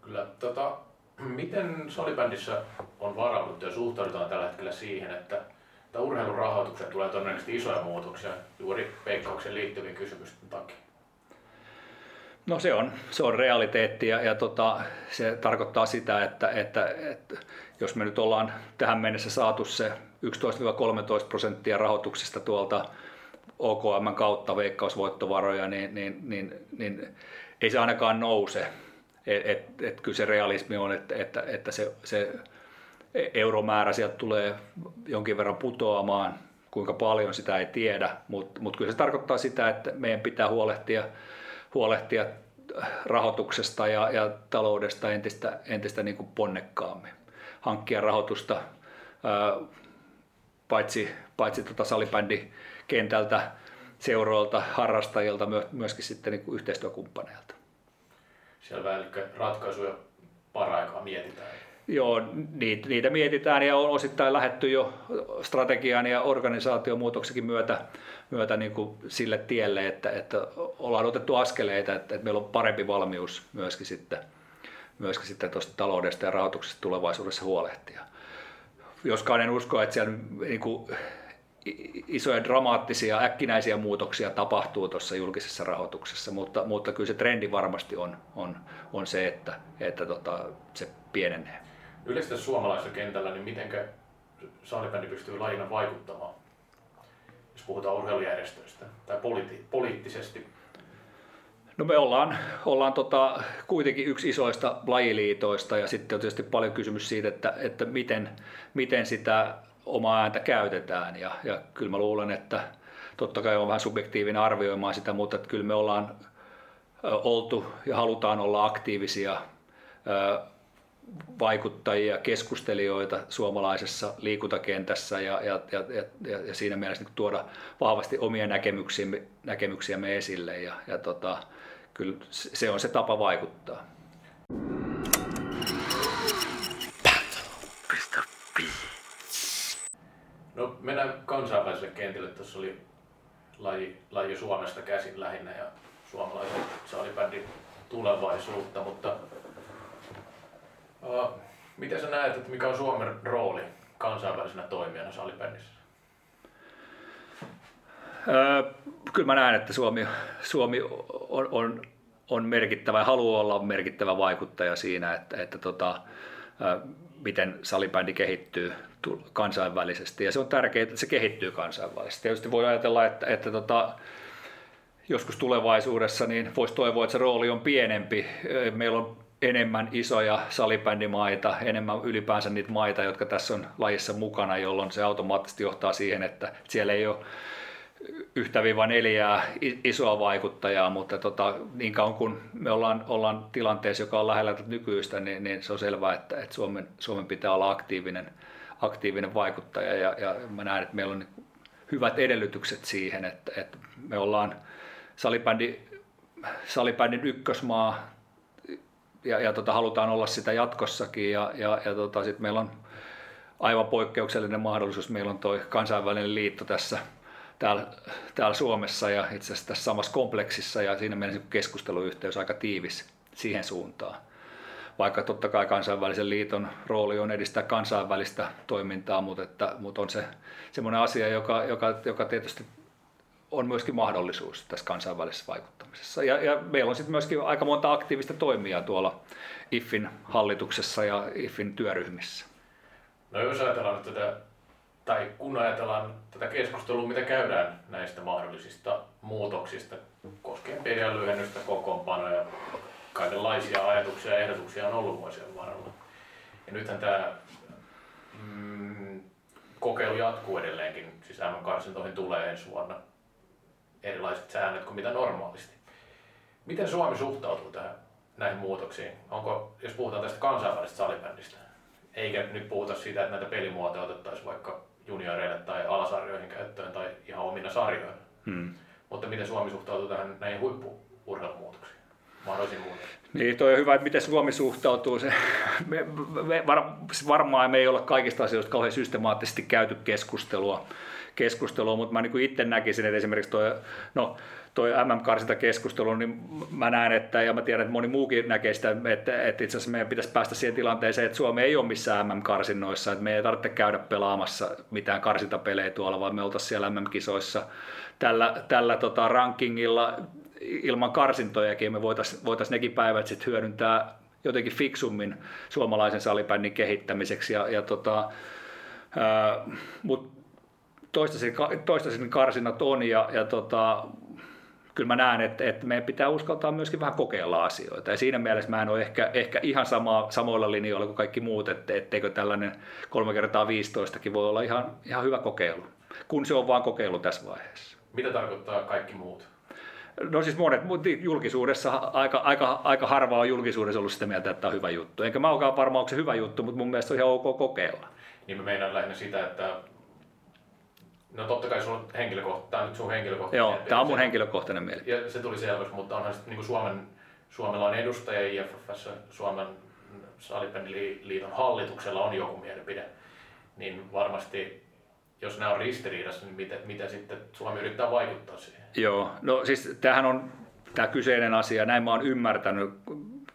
[SPEAKER 1] Kyllä, tota, miten salibändissä on varauduttu ja suhtaudutaan tällä hetkellä siihen, että, että urheilurahoituksen tulee todennäköisesti isoja muutoksia juuri veikkauksen liittyvien kysymysten takia?
[SPEAKER 2] No se on, se on realiteetti ja, ja tota, se tarkoittaa sitä, että, että, että jos me nyt ollaan tähän mennessä saatu se 11-13 prosenttia rahoituksesta tuolta OKM kautta veikkausvoittovaroja, niin, niin, niin, niin ei se ainakaan nouse. Et, et, et kyllä se realismi on, että, että, että se, se euromäärä sieltä tulee jonkin verran putoamaan, kuinka paljon sitä ei tiedä, mutta mut kyllä se tarkoittaa sitä, että meidän pitää huolehtia, huolehtia rahoituksesta ja, ja taloudesta entistä, entistä niin kuin ponnekkaammin. Hankkia rahoitusta ää, paitsi, paitsi tota salibändikentältä, seuroilta, harrastajilta, myöskin sitten niin yhteistyökumppaneilta.
[SPEAKER 1] Selvä, eli ratkaisuja paraikaa mietitään.
[SPEAKER 2] Joo, niitä, niitä mietitään ja on osittain lähetty jo strategian ja organisaatiomuutoksenkin myötä, myötä niin kuin sille tielle, että, että ollaan otettu askeleita, että, että meillä on parempi valmius myöskin sitten, myöskin sitten tuosta taloudesta ja rahoituksesta tulevaisuudessa huolehtia. Joskaan en usko, että siellä niin kuin isoja dramaattisia äkkinäisiä muutoksia tapahtuu tuossa julkisessa rahoituksessa, mutta, mutta kyllä se trendi varmasti on, on, on se, että, että tota, se pienenee.
[SPEAKER 1] Yleisesti suomalaisella kentällä, niin miten saalibändi pystyy lajina vaikuttamaan, jos puhutaan urheilujärjestöistä tai politi- poliittisesti?
[SPEAKER 2] No me ollaan, ollaan tota, kuitenkin yksi isoista lajiliitoista ja sitten on tietysti paljon kysymys siitä, että, että miten, miten sitä omaa ääntä käytetään. Ja, ja kyllä mä luulen, että totta kai on vähän subjektiivinen arvioimaan sitä, mutta että kyllä me ollaan oltu ja halutaan olla aktiivisia vaikuttajia, keskustelijoita suomalaisessa liikuntakentässä ja, ja, ja, ja, ja siinä mielessä niin tuoda vahvasti omia näkemyksiämme, näkemyksiämme esille ja, ja tota, kyllä se on se tapa vaikuttaa.
[SPEAKER 1] No mennään kansainväliselle kentille. Tuossa oli laji, laji Suomesta käsin lähinnä ja suomalaisen salibändin tulevaisuutta, mutta uh, miten sä näet, että mikä on Suomen rooli kansainvälisenä toimijana salibändissä?
[SPEAKER 2] Öö, kyllä mä näen, että Suomi, Suomi on, on, on merkittävä ja haluaa olla merkittävä vaikuttaja siinä, että, että tota, miten salibändi kehittyy kansainvälisesti. Ja se on tärkeää, että se kehittyy kansainvälisesti. Tietysti voi ajatella, että, että tota, joskus tulevaisuudessa niin voisi toivoa, että se rooli on pienempi. Meillä on enemmän isoja salibändimaita, enemmän ylipäänsä niitä maita, jotka tässä on lajissa mukana, jolloin se automaattisesti johtaa siihen, että siellä ei ole yhtä viiva neljää isoa vaikuttajaa, mutta tota, niin kauan kun me ollaan, ollaan tilanteessa, joka on lähellä nykyistä, niin, niin se on selvää, että, että Suomen, Suomen pitää olla aktiivinen, aktiivinen vaikuttaja. Ja, ja mä näen, että meillä on niin hyvät edellytykset siihen, että, että me ollaan salibändi, salibändin ykkösmaa ja, ja tota, halutaan olla sitä jatkossakin. Ja, ja, ja tota, sit meillä on aivan poikkeuksellinen mahdollisuus, meillä on tuo kansainvälinen liitto tässä täällä, täällä Suomessa ja itse asiassa tässä samassa kompleksissa ja siinä mielessä keskusteluyhteys aika tiivis siihen suuntaan. Vaikka totta kai kansainvälisen liiton rooli on edistää kansainvälistä toimintaa, mutta, että, mutta on se semmoinen asia, joka, joka, joka tietysti on myöskin mahdollisuus tässä kansainvälisessä vaikuttamisessa. Ja, ja meillä on sitten myöskin aika monta aktiivista toimijaa tuolla IFFin hallituksessa ja IFFin työryhmissä.
[SPEAKER 1] No jos ajatellaan tätä tai kun ajatellaan tätä keskustelua, mitä käydään näistä mahdollisista muutoksista koskien peliä lyhennystä, kokoonpanoja, kaikenlaisia ajatuksia ja ehdotuksia on ollut vuosien varrella. Ja nythän tämä mm, kokeilu jatkuu edelleenkin, siis MM-karsintoihin tulee ensi vuonna erilaiset säännöt kuin mitä normaalisti. Miten Suomi suhtautuu tähän, näihin muutoksiin? Onko, jos puhutaan tästä kansainvälisestä salibändistä, eikä nyt puhuta siitä, että näitä pelimuotoja otettaisiin vaikka junioreille tai alasarjoihin käyttöön tai ihan omina sarjoina. Hmm. Mutta miten Suomi suhtautuu tähän näihin huippuurheilumuutoksiin? Mahdollisiin muutoksiin?
[SPEAKER 2] Niin, toi on hyvä, että miten Suomi suhtautuu. Se, me, me, var, varmaan me ei olla kaikista asioista kauhean systemaattisesti käyty keskustelua, keskustelua mutta mä niin kuin itse näkisin, että esimerkiksi toi, no, toi MM-karsinta keskustelu, niin mä näen, että, ja mä tiedän, että moni muukin näkee sitä, että, että itse asiassa meidän pitäisi päästä siihen tilanteeseen, että Suomi ei ole missään MM-karsinnoissa, että me ei tarvitse käydä pelaamassa mitään karsintapelejä tuolla, vaan me oltaisiin siellä MM-kisoissa tällä, tällä tota rankingilla ilman karsintojakin, me voitaisiin voitais nekin päivät sitten hyödyntää jotenkin fiksummin suomalaisen salibändin kehittämiseksi. Ja, ja tota, mutta toistaiseksi, toistaiseksi karsinnat on ja, ja tota, kyllä mä näen, että, että meidän pitää uskaltaa myöskin vähän kokeilla asioita. Ja siinä mielessä mä en ole ehkä, ehkä ihan sama, samoilla linjoilla kuin kaikki muut, että etteikö tällainen 3 kertaa 15 voi olla ihan, ihan hyvä kokeilu, kun se on vaan kokeilu tässä vaiheessa.
[SPEAKER 1] Mitä tarkoittaa kaikki muut?
[SPEAKER 2] No siis monet, mutta julkisuudessa aika, aika, aika harva on julkisuudessa ollut sitä mieltä, että tämä on hyvä juttu. Enkä mä olekaan varma, onko se hyvä juttu, mutta mun mielestä on ihan ok kokeilla.
[SPEAKER 1] Niin mä meinaan lähinnä sitä, että No totta kai sun henkilökohtainen, tämä on nyt sun henkilökohtainen
[SPEAKER 2] Joo, tämä on mun henkilökohtainen mieli.
[SPEAKER 1] Ja se tuli selväksi, mutta onhan sitten niin Suomen, Suomella on edustaja IFFssä, Suomen salibändiliiton hallituksella on joku mielipide, niin varmasti jos nämä on ristiriidassa, niin miten, miten sitten Suomi yrittää vaikuttaa siihen?
[SPEAKER 2] Joo, no siis tämähän on tämä kyseinen asia, näin mä oon ymmärtänyt,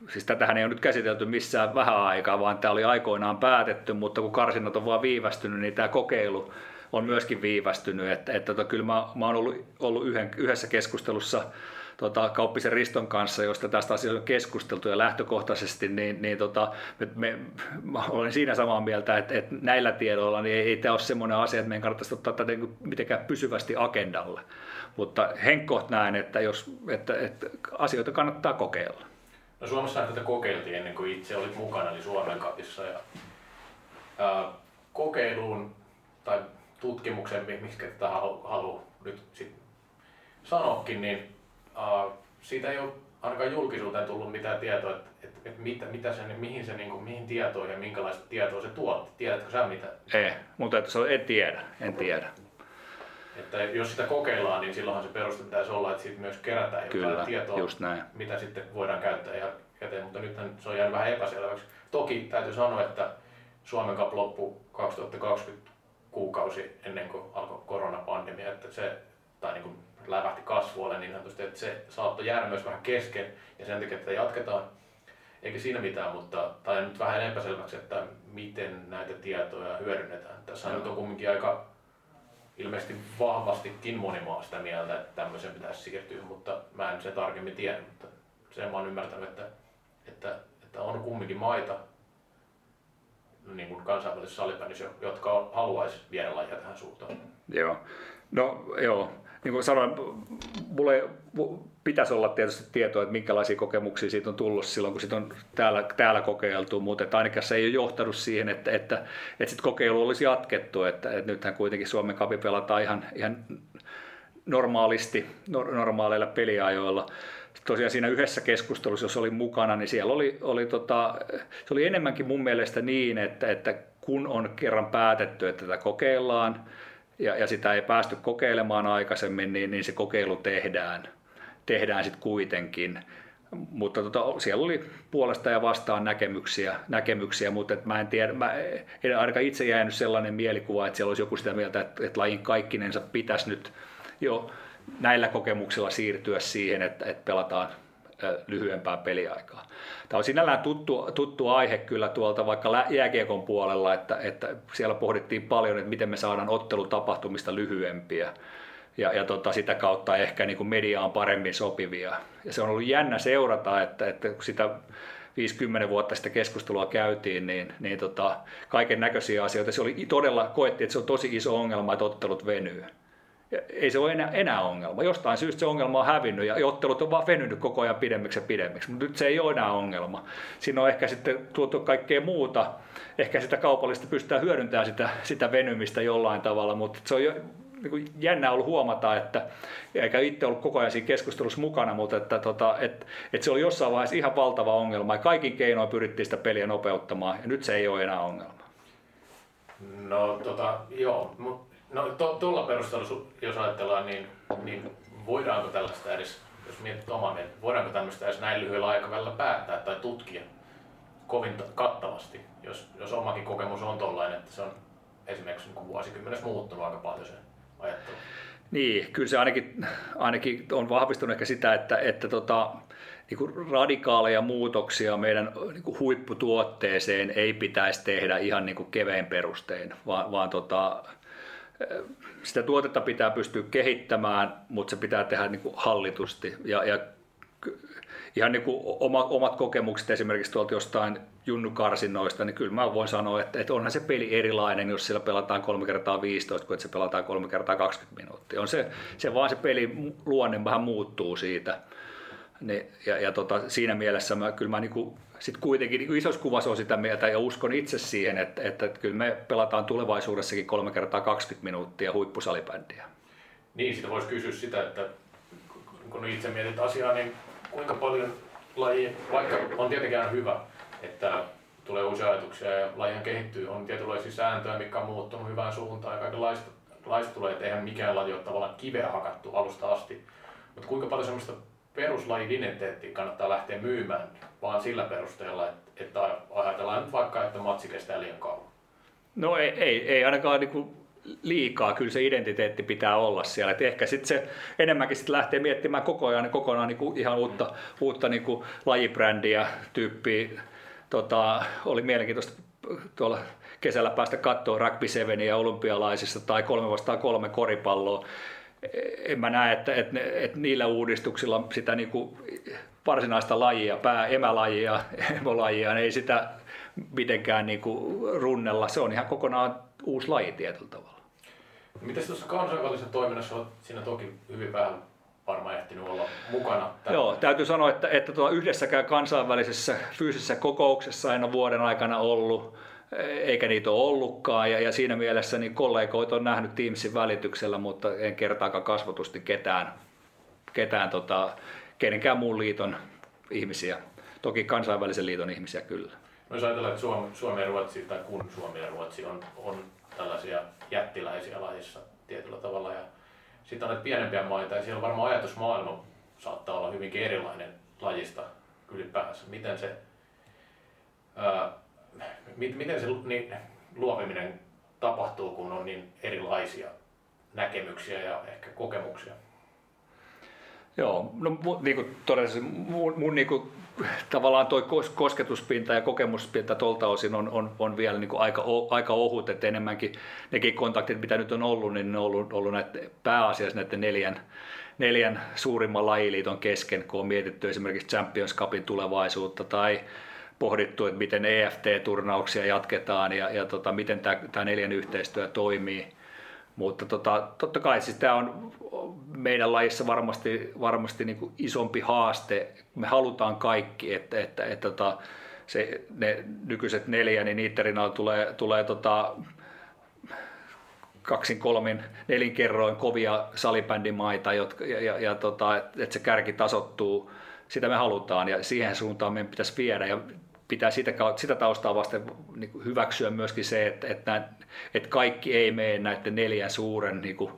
[SPEAKER 2] siis tätähän ei ole nyt käsitelty missään vähän aikaa, vaan tämä oli aikoinaan päätetty, mutta kun karsinnat on vaan viivästynyt, niin tämä kokeilu on myöskin viivästynyt. Että, että tota, kyllä mä, mä oon ollut, ollut yhden, yhdessä keskustelussa tota, Kauppisen Riston kanssa, josta tästä asiasta on keskusteltu ja lähtökohtaisesti, niin, niin tota, me, me, mä olen siinä samaa mieltä, että, että näillä tiedoilla niin ei, ei tämä ole semmoinen asia, että meidän kannattaisi ottaa tätä niin mitenkään pysyvästi agendalle. Mutta henkkoht näen, että, jos, että, että asioita kannattaa kokeilla.
[SPEAKER 1] No Suomessa tätä kokeiltiin ennen kuin itse olit mukana, eli Suomen kapissa. Ja, ää, kokeiluun tai tutkimuksen, miksi tätä haluaa nyt sit sanoakin, niin uh, siitä ei ole ainakaan julkisuuteen tullut mitään tietoa, että et, et mitä, mitä se, mihin, se, niin kuin, mihin tietoon ja minkälaista tietoa se tuotti. Tiedätkö sä mitä?
[SPEAKER 2] Ei, mutta että se on, en tiedä, en tiedä.
[SPEAKER 1] Että jos sitä kokeillaan, niin silloinhan se peruste pitäisi olla, että siitä myös kerätään jotain
[SPEAKER 2] Kyllä,
[SPEAKER 1] tietoa,
[SPEAKER 2] just näin.
[SPEAKER 1] mitä sitten voidaan käyttää ja käteen, mutta nyt se on jäänyt vähän epäselväksi. Toki täytyy sanoa, että Suomen Cup loppu 2020 kuukausi ennen kuin alkoi koronapandemia, että se, tai niin kuin lävähti kasvualle niin sanotusti, että se saattoi jäädä myös vähän kesken ja sen takia että jatketaan. Eikä siinä mitään, mutta tai nyt vähän epäselväksi, että miten näitä tietoja hyödynnetään. Tässä nyt on kumminkin aika ilmeisesti vahvastikin moni maa sitä mieltä, että tämmöisen pitäisi siirtyä, mutta mä en sen tarkemmin tiedä, mutta sen mä oon ymmärtänyt, että, että, että on kumminkin maita, niin kuin kansainvälisessä salibändissä, jotka haluaisi viedä lajia tähän suuntaan.
[SPEAKER 2] Joo. No joo, niin kuin sanoin, mulle pitäisi olla tietysti tietoa, että minkälaisia kokemuksia siitä on tullut silloin, kun sitä on täällä, täällä kokeiltu, mutta että ainakaan se ei ole johtanut siihen, että, että, että sit kokeilu olisi jatkettu, että, että nythän kuitenkin Suomen kapi pelataan ihan, ihan normaalisti, normaaleilla peliajoilla tosiaan siinä yhdessä keskustelussa, jos olin mukana, niin siellä oli, oli tota, se oli enemmänkin mun mielestä niin, että, että kun on kerran päätetty, että tätä kokeillaan ja, ja sitä ei päästy kokeilemaan aikaisemmin, niin, niin se kokeilu tehdään, tehdään sitten kuitenkin. Mutta tota, siellä oli puolesta ja vastaan näkemyksiä, näkemyksiä mutta et mä en tiedä, mä en ainakaan itse jäänyt sellainen mielikuva, että siellä olisi joku sitä mieltä, että, että lajin kaikkinensa pitäisi nyt jo näillä kokemuksilla siirtyä siihen, että, että pelataan lyhyempää peliaikaa. Tämä on sinällään tuttu, tuttu aihe kyllä tuolta vaikka jääkiekon puolella, että, että siellä pohdittiin paljon, että miten me saadaan ottelutapahtumista lyhyempiä ja, ja tota, sitä kautta ehkä niin kuin mediaan paremmin sopivia. Ja se on ollut jännä seurata, että, että kun sitä 50 vuotta sitä keskustelua käytiin, niin, niin tota, kaiken näköisiä asioita. Se oli todella, koettiin, että se on tosi iso ongelma, että ottelut venyy ei se ole enää, enää ongelma. Jostain syystä se ongelma on hävinnyt ja ottelut on vaan venynyt koko ajan pidemmiksi ja pidemmiksi, mutta nyt se ei ole enää ongelma. Siinä on ehkä sitten tuotu kaikkea muuta, ehkä sitä kaupallista pystytään hyödyntämään sitä, sitä venymistä jollain tavalla, mutta se on jo, niin kuin jännä ollut huomata, että eikä itse ollut koko ajan siinä keskustelussa mukana, mutta että, tota, että, että se oli jossain vaiheessa ihan valtava ongelma ja kaikin keinoin pyrittiin sitä peliä nopeuttamaan ja nyt se ei ole enää ongelma.
[SPEAKER 1] No tota, joo. No tuolla to, perusteella, jos ajatellaan, niin, niin voidaanko tällaista edes, jos mietit omaa mieltä, voidaanko tämmöistä edes näin lyhyellä aikavälillä päättää tai tutkia kovin kattavasti, jos, jos omakin kokemus on tollainen, että se on esimerkiksi niin vuosikymmenessä muuttunut aika paljon se ajattelu.
[SPEAKER 2] Niin, kyllä se ainakin, ainakin on vahvistunut ehkä sitä, että, että tota, niin kuin radikaaleja muutoksia meidän niin kuin huipputuotteeseen ei pitäisi tehdä ihan niin kuin kevein perustein, vaan, vaan tota, sitä tuotetta pitää pystyä kehittämään, mutta se pitää tehdä niin kuin hallitusti. Ja, ja ihan niin kuin oma, omat kokemukset esimerkiksi tuolta jostain junnukarsinoista, niin kyllä mä voin sanoa, että, että onhan se peli erilainen, jos siellä pelataan 3 kertaa 15, kun että se pelataan 3 kertaa 20 minuuttia. On se, se vaan se peli luonne vähän muuttuu siitä. Ne, ja, ja tota, siinä mielessä mä, kyllä mä niinku, sit kuitenkin niinku isossa kuvassa on sitä mieltä ja uskon itse siihen, että, että, että kyllä me pelataan tulevaisuudessakin kolme kertaa 20 minuuttia huippusalibändiä.
[SPEAKER 1] Niin, sitä voisi kysyä sitä, että kun itse mietit asiaa, niin kuinka paljon laji, vaikka on tietenkin hyvä, että tulee uusia ajatuksia ja lajien kehittyy, on tietynlaisia sääntöjä, mikä on muuttunut hyvään suuntaan ja kaikenlaista laista tulee, että eihän mikään laji ole tavallaan kiveä hakattu alusta asti. Mutta kuinka paljon semmoista peruslajidentiteettiä kannattaa lähteä myymään vaan sillä perusteella, että, ajatellaan nyt vaikka, että matsi kestää liian kauan?
[SPEAKER 2] No ei, ei, ei ainakaan niin kuin liikaa, kyllä se identiteetti pitää olla siellä. Et ehkä sitten se enemmänkin sit lähtee miettimään koko ajan kokonaan niin kuin ihan uutta, uutta niin kuin lajibrändiä tyyppiä. Tota, oli mielenkiintoista tuolla kesällä päästä katsoa rugby 7 ja olympialaisissa tai 3 vastaan 3 koripalloa en mä näe, että, että, että niillä uudistuksilla sitä niin kuin varsinaista lajia, pää, emälajia, emolajia, ei sitä mitenkään niin kuin runnella. Se on ihan kokonaan uusi laji tietyllä tavalla.
[SPEAKER 1] Miten tuossa kansainvälisessä toiminnassa olet siinä toki hyvin vähän varmaan ehtinyt olla mukana?
[SPEAKER 2] Tämän. Joo, täytyy sanoa, että, että tuo yhdessäkään kansainvälisessä fyysisessä kokouksessa en ole vuoden aikana ollut eikä niitä ole ollutkaan. Ja, ja siinä mielessä niin kollegoita on nähnyt Teamsin välityksellä, mutta en kertaakaan kasvatusti ketään, ketään tota, kenenkään muun liiton ihmisiä. Toki kansainvälisen liiton ihmisiä kyllä.
[SPEAKER 1] No jos ajatellaan, että Suomi, Suomi ja Ruotsi, tai kun Suomi ja Ruotsi on, on tällaisia jättiläisiä lajissa tietyllä tavalla, ja sitten on näitä pienempiä maita, ja siellä varmaan ajatusmaailma saattaa olla hyvinkin erilainen lajista ylipäänsä. Miten se, ää, miten se niin, luoviminen tapahtuu, kun on niin erilaisia näkemyksiä ja ehkä kokemuksia?
[SPEAKER 2] Joo, no niin kuin todella, mun, mun niin kuin, tavallaan toi kosketuspinta ja kokemuspinta tuolta osin on, on, on vielä niin kuin aika, aika ohut, että enemmänkin nekin kontaktit, mitä nyt on ollut, niin ne on ollut, ollut näitä, pääasiassa näiden neljän, neljän suurimman lajiliiton kesken, kun on mietitty esimerkiksi Champions Cupin tulevaisuutta tai pohdittu, että miten EFT-turnauksia jatketaan ja, ja tota, miten tämä, neljän yhteistyö toimii. Mutta tota, totta kai siis tämä on meidän lajissa varmasti, varmasti niin kuin isompi haaste. Me halutaan kaikki, että, että, että tota, se, ne nykyiset neljä, niin niiden rinnalla tulee, tulee tota, kaksin, kolmin, nelinkerroin kovia salibändimaita, jotka, ja, ja, ja tota, että se kärki tasottuu. Sitä me halutaan ja siihen suuntaan meidän pitäisi viedä. Ja pitää sitä, sitä taustaa vasten niin hyväksyä myöskin se, että, että, että kaikki ei mene näiden neljän suuren niin kuin,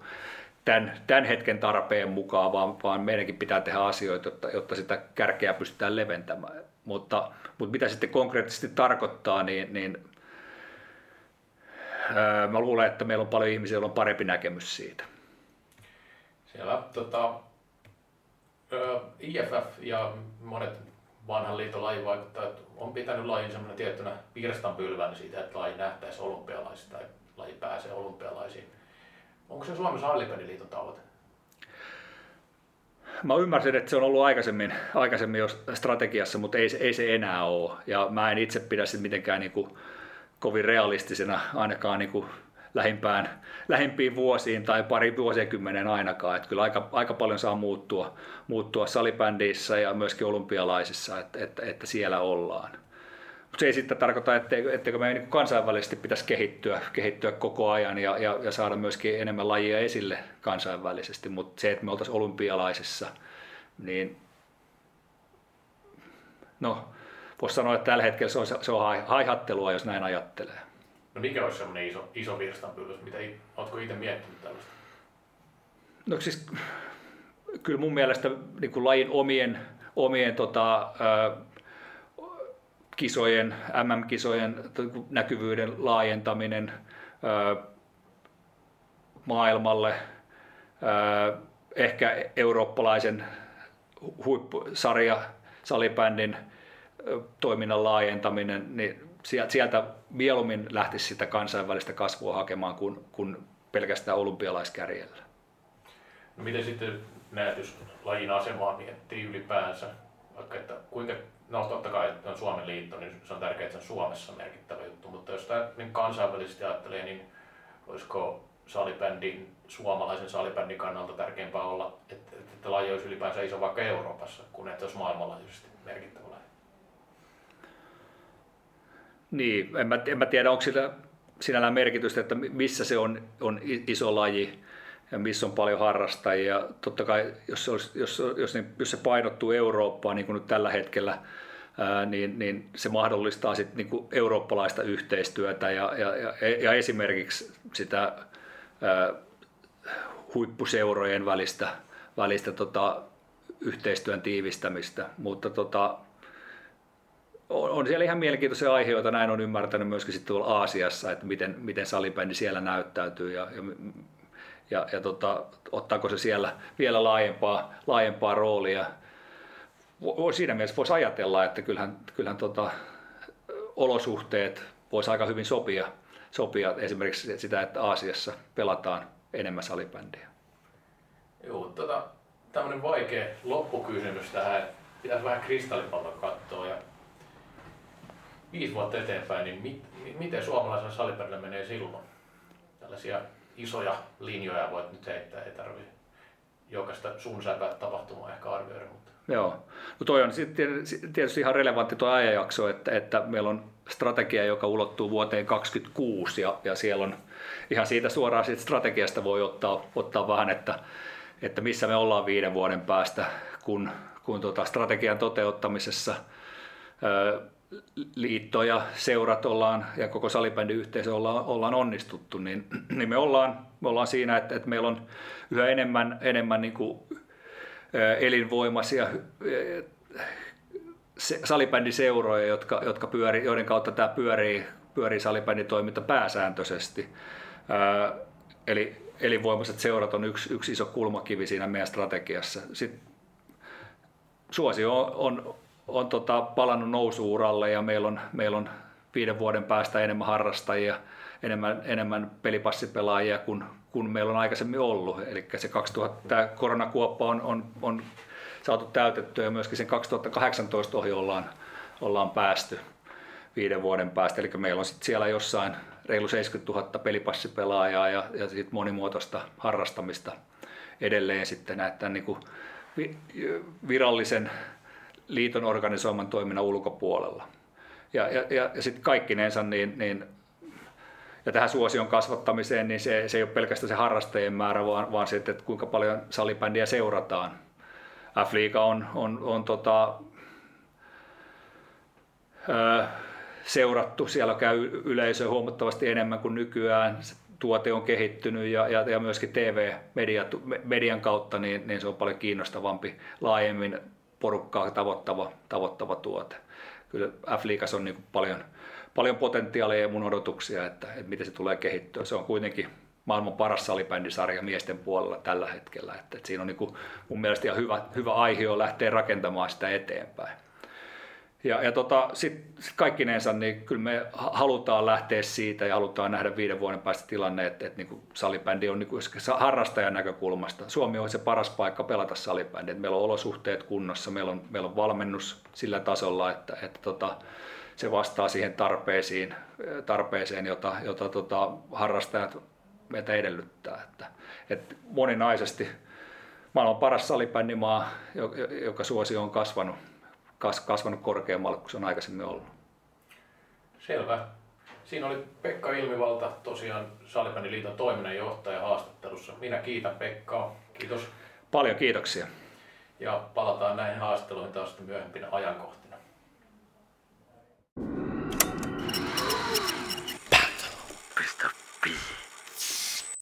[SPEAKER 2] tämän, tämän hetken tarpeen mukaan, vaan, vaan meidänkin pitää tehdä asioita, jotta, jotta sitä kärkeä pystytään leventämään. Mutta, mutta mitä sitten konkreettisesti tarkoittaa, niin, niin ää, mä luulen, että meillä on paljon ihmisiä, joilla on parempi näkemys siitä.
[SPEAKER 1] Siellä tota, IFF ja monet vanhan liiton lajivaikuttajat on pitänyt lajin semmoinen tiettynä virstanpylvän siitä, että laji nähtäisi olympialaisista tai laji pääsee olympialaisiin. Onko se Suomen Sallipeliliiton tavoite?
[SPEAKER 2] Mä ymmärsin, että se on ollut aikaisemmin, aikaisemmin jo strategiassa, mutta ei, ei se enää ole. Ja mä en itse pidä sitä mitenkään niin kuin kovin realistisena, ainakaan niin kuin lähimpään, lähimpiin vuosiin tai pari vuosikymmenen ainakaan. Että kyllä aika, aika paljon saa muuttua, muuttua salibändissä ja myöskin olympialaisissa, että, että, että siellä ollaan. Mutta se ei sitten tarkoita, etteikö, etteikö meidän niin kansainvälisesti pitäisi kehittyä, kehittyä koko ajan ja, ja, ja saada myöskin enemmän lajia esille kansainvälisesti. Mutta se, että me oltaisiin olympialaisissa, niin no, voisi sanoa, että tällä hetkellä se on, se on haihattelua, jos näin ajattelee.
[SPEAKER 1] No mikä olisi semmoinen iso, iso virstanpylväs? Mitä, oletko itse miettinyt tällaista?
[SPEAKER 2] No siis kyllä mun mielestä niin kuin lajin omien, omien tota, ää, kisojen, MM-kisojen näkyvyyden laajentaminen ää, maailmalle, ää, ehkä eurooppalaisen huippusarja salibändin toiminnan laajentaminen, niin sieltä mieluummin lähtisi sitä kansainvälistä kasvua hakemaan kuin, kuin pelkästään olympialaiskärjellä.
[SPEAKER 1] No miten sitten näet, jos lajin asemaa miettii ylipäänsä, vaikka että kuinka, no totta kai että on Suomen liitto, niin se on tärkeää, että se on Suomessa merkittävä juttu, mutta jos tämä niin kansainvälisesti ajattelee, niin olisiko salibändin, suomalaisen salibändin kannalta tärkeämpää olla, että, että laji olisi ylipäänsä iso vaikka Euroopassa, kuin että olisi maailmanlaajuisesti merkittävä laji?
[SPEAKER 2] Niin, en mä, en mä tiedä, onko sillä sinällään merkitystä, että missä se on, on iso laji ja missä on paljon harrastajia. Totta kai, jos se, olisi, jos, jos, jos se painottuu Eurooppaan, niin kuin nyt tällä hetkellä, ää, niin, niin se mahdollistaa sit niin kuin eurooppalaista yhteistyötä ja, ja, ja, ja esimerkiksi sitä ää, huippuseurojen välistä, välistä tota, yhteistyön tiivistämistä, mutta tota, on, on siellä ihan mielenkiintoisia aiheita, näin on ymmärtänyt myöskin sitten tuolla Aasiassa, että miten, miten salibändi siellä näyttäytyy ja, ja, ja, ja tota, ottaako se siellä vielä laajempaa, laajempaa roolia. Siinä mielessä voisi ajatella, että kyllähän, kyllähän tota, olosuhteet voisi aika hyvin sopia, sopia esimerkiksi sitä, että Aasiassa pelataan enemmän salibändiä.
[SPEAKER 1] Joo, tota, tämmöinen vaikea loppukysymys tähän. Pitäisi vähän kristallipalloa katsoa ja viisi vuotta eteenpäin, niin mit, miten suomalaisen salipärillä menee silloin? Tällaisia isoja linjoja voit nyt heittää, ei tarvi jokaista sun tapahtumaa ehkä arvioida. Mutta...
[SPEAKER 2] Joo, no toi on tietysti ihan relevantti tuo ajanjakso, että, että meillä on strategia, joka ulottuu vuoteen 2026 ja, ja siellä on ihan siitä suoraan siitä strategiasta voi ottaa, ottaa vähän, että, että missä me ollaan viiden vuoden päästä, kun, kun tota strategian toteuttamisessa liitto ja seurat ollaan ja koko salibändin yhteisö ollaan, ollaan onnistuttu, niin, niin me, ollaan, me ollaan siinä, että, että meillä on yhä enemmän, enemmän niin kuin, elinvoimaisia salibändiseuroja, jotka, jotka pyörii, joiden kautta tämä pyörii, pyörii salibänditoiminta pääsääntöisesti. Eli elinvoimaiset seurat on yksi, yksi iso kulmakivi siinä meidän strategiassa. Sitten suosio on, on on tota, palannut nousuuralle ja meillä on, meillä on viiden vuoden päästä enemmän harrastajia, enemmän, enemmän pelipassipelaajia kuin, kuin meillä on aikaisemmin ollut. Eli se 2000, tämä koronakuoppa on, on, on saatu täytettyä ja myöskin sen 2018 ohi ollaan, ollaan päästy viiden vuoden päästä. Eli meillä on sit siellä jossain reilu 70 000 pelipassipelaajaa ja, ja sit monimuotoista harrastamista edelleen sitten näitä niin kuin virallisen liiton organisoiman toiminnan ulkopuolella. Ja, ja, ja, ja sitten kaikkinensa, niin, niin, ja tähän suosion kasvattamiseen, niin se, se ei ole pelkästään se harrastajien määrä, vaan, vaan se, että kuinka paljon salibändiä seurataan. F-liiga on, on, on tota, ö, seurattu, siellä käy yleisö huomattavasti enemmän kuin nykyään. Se tuote on kehittynyt ja, ja, ja myöskin TV-median kautta, niin, niin se on paljon kiinnostavampi laajemmin porukkaa tavoittava, tavoittava tuote. Kyllä F-liigas on niin paljon, paljon potentiaalia ja mun odotuksia, että, että miten se tulee kehittyä. Se on kuitenkin maailman paras salibändisarja miesten puolella tällä hetkellä. Että, että siinä on niin kuin mun mielestä ihan hyvä, hyvä aihe lähteä rakentamaan sitä eteenpäin. Ja, ja tota, sitten sit kaikkinensa, niin kyllä me halutaan lähteä siitä ja halutaan nähdä viiden vuoden päästä tilanne, että, että niin salibändi on niin kuin harrastajan näkökulmasta. Suomi on se paras paikka pelata salibändiä. Meillä on olosuhteet kunnossa, meillä on, meillä on valmennus sillä tasolla, että, että tota, se vastaa siihen tarpeisiin, tarpeeseen, jota, jota tota, harrastajat meitä edellyttää. Että, että moninaisesti maailman paras salibändimaa, joka suosio on kasvanut kasvanut korkeammalle kuin se on aikaisemmin ollut.
[SPEAKER 1] Selvä. Siinä oli Pekka Ilmivalta, tosiaan Salibändiliiton toiminnanjohtaja haastattelussa. Minä kiitän Pekkaa. Kiitos.
[SPEAKER 2] Paljon kiitoksia.
[SPEAKER 1] Ja palataan näihin haastatteluihin taas myöhempinä ajankohtina.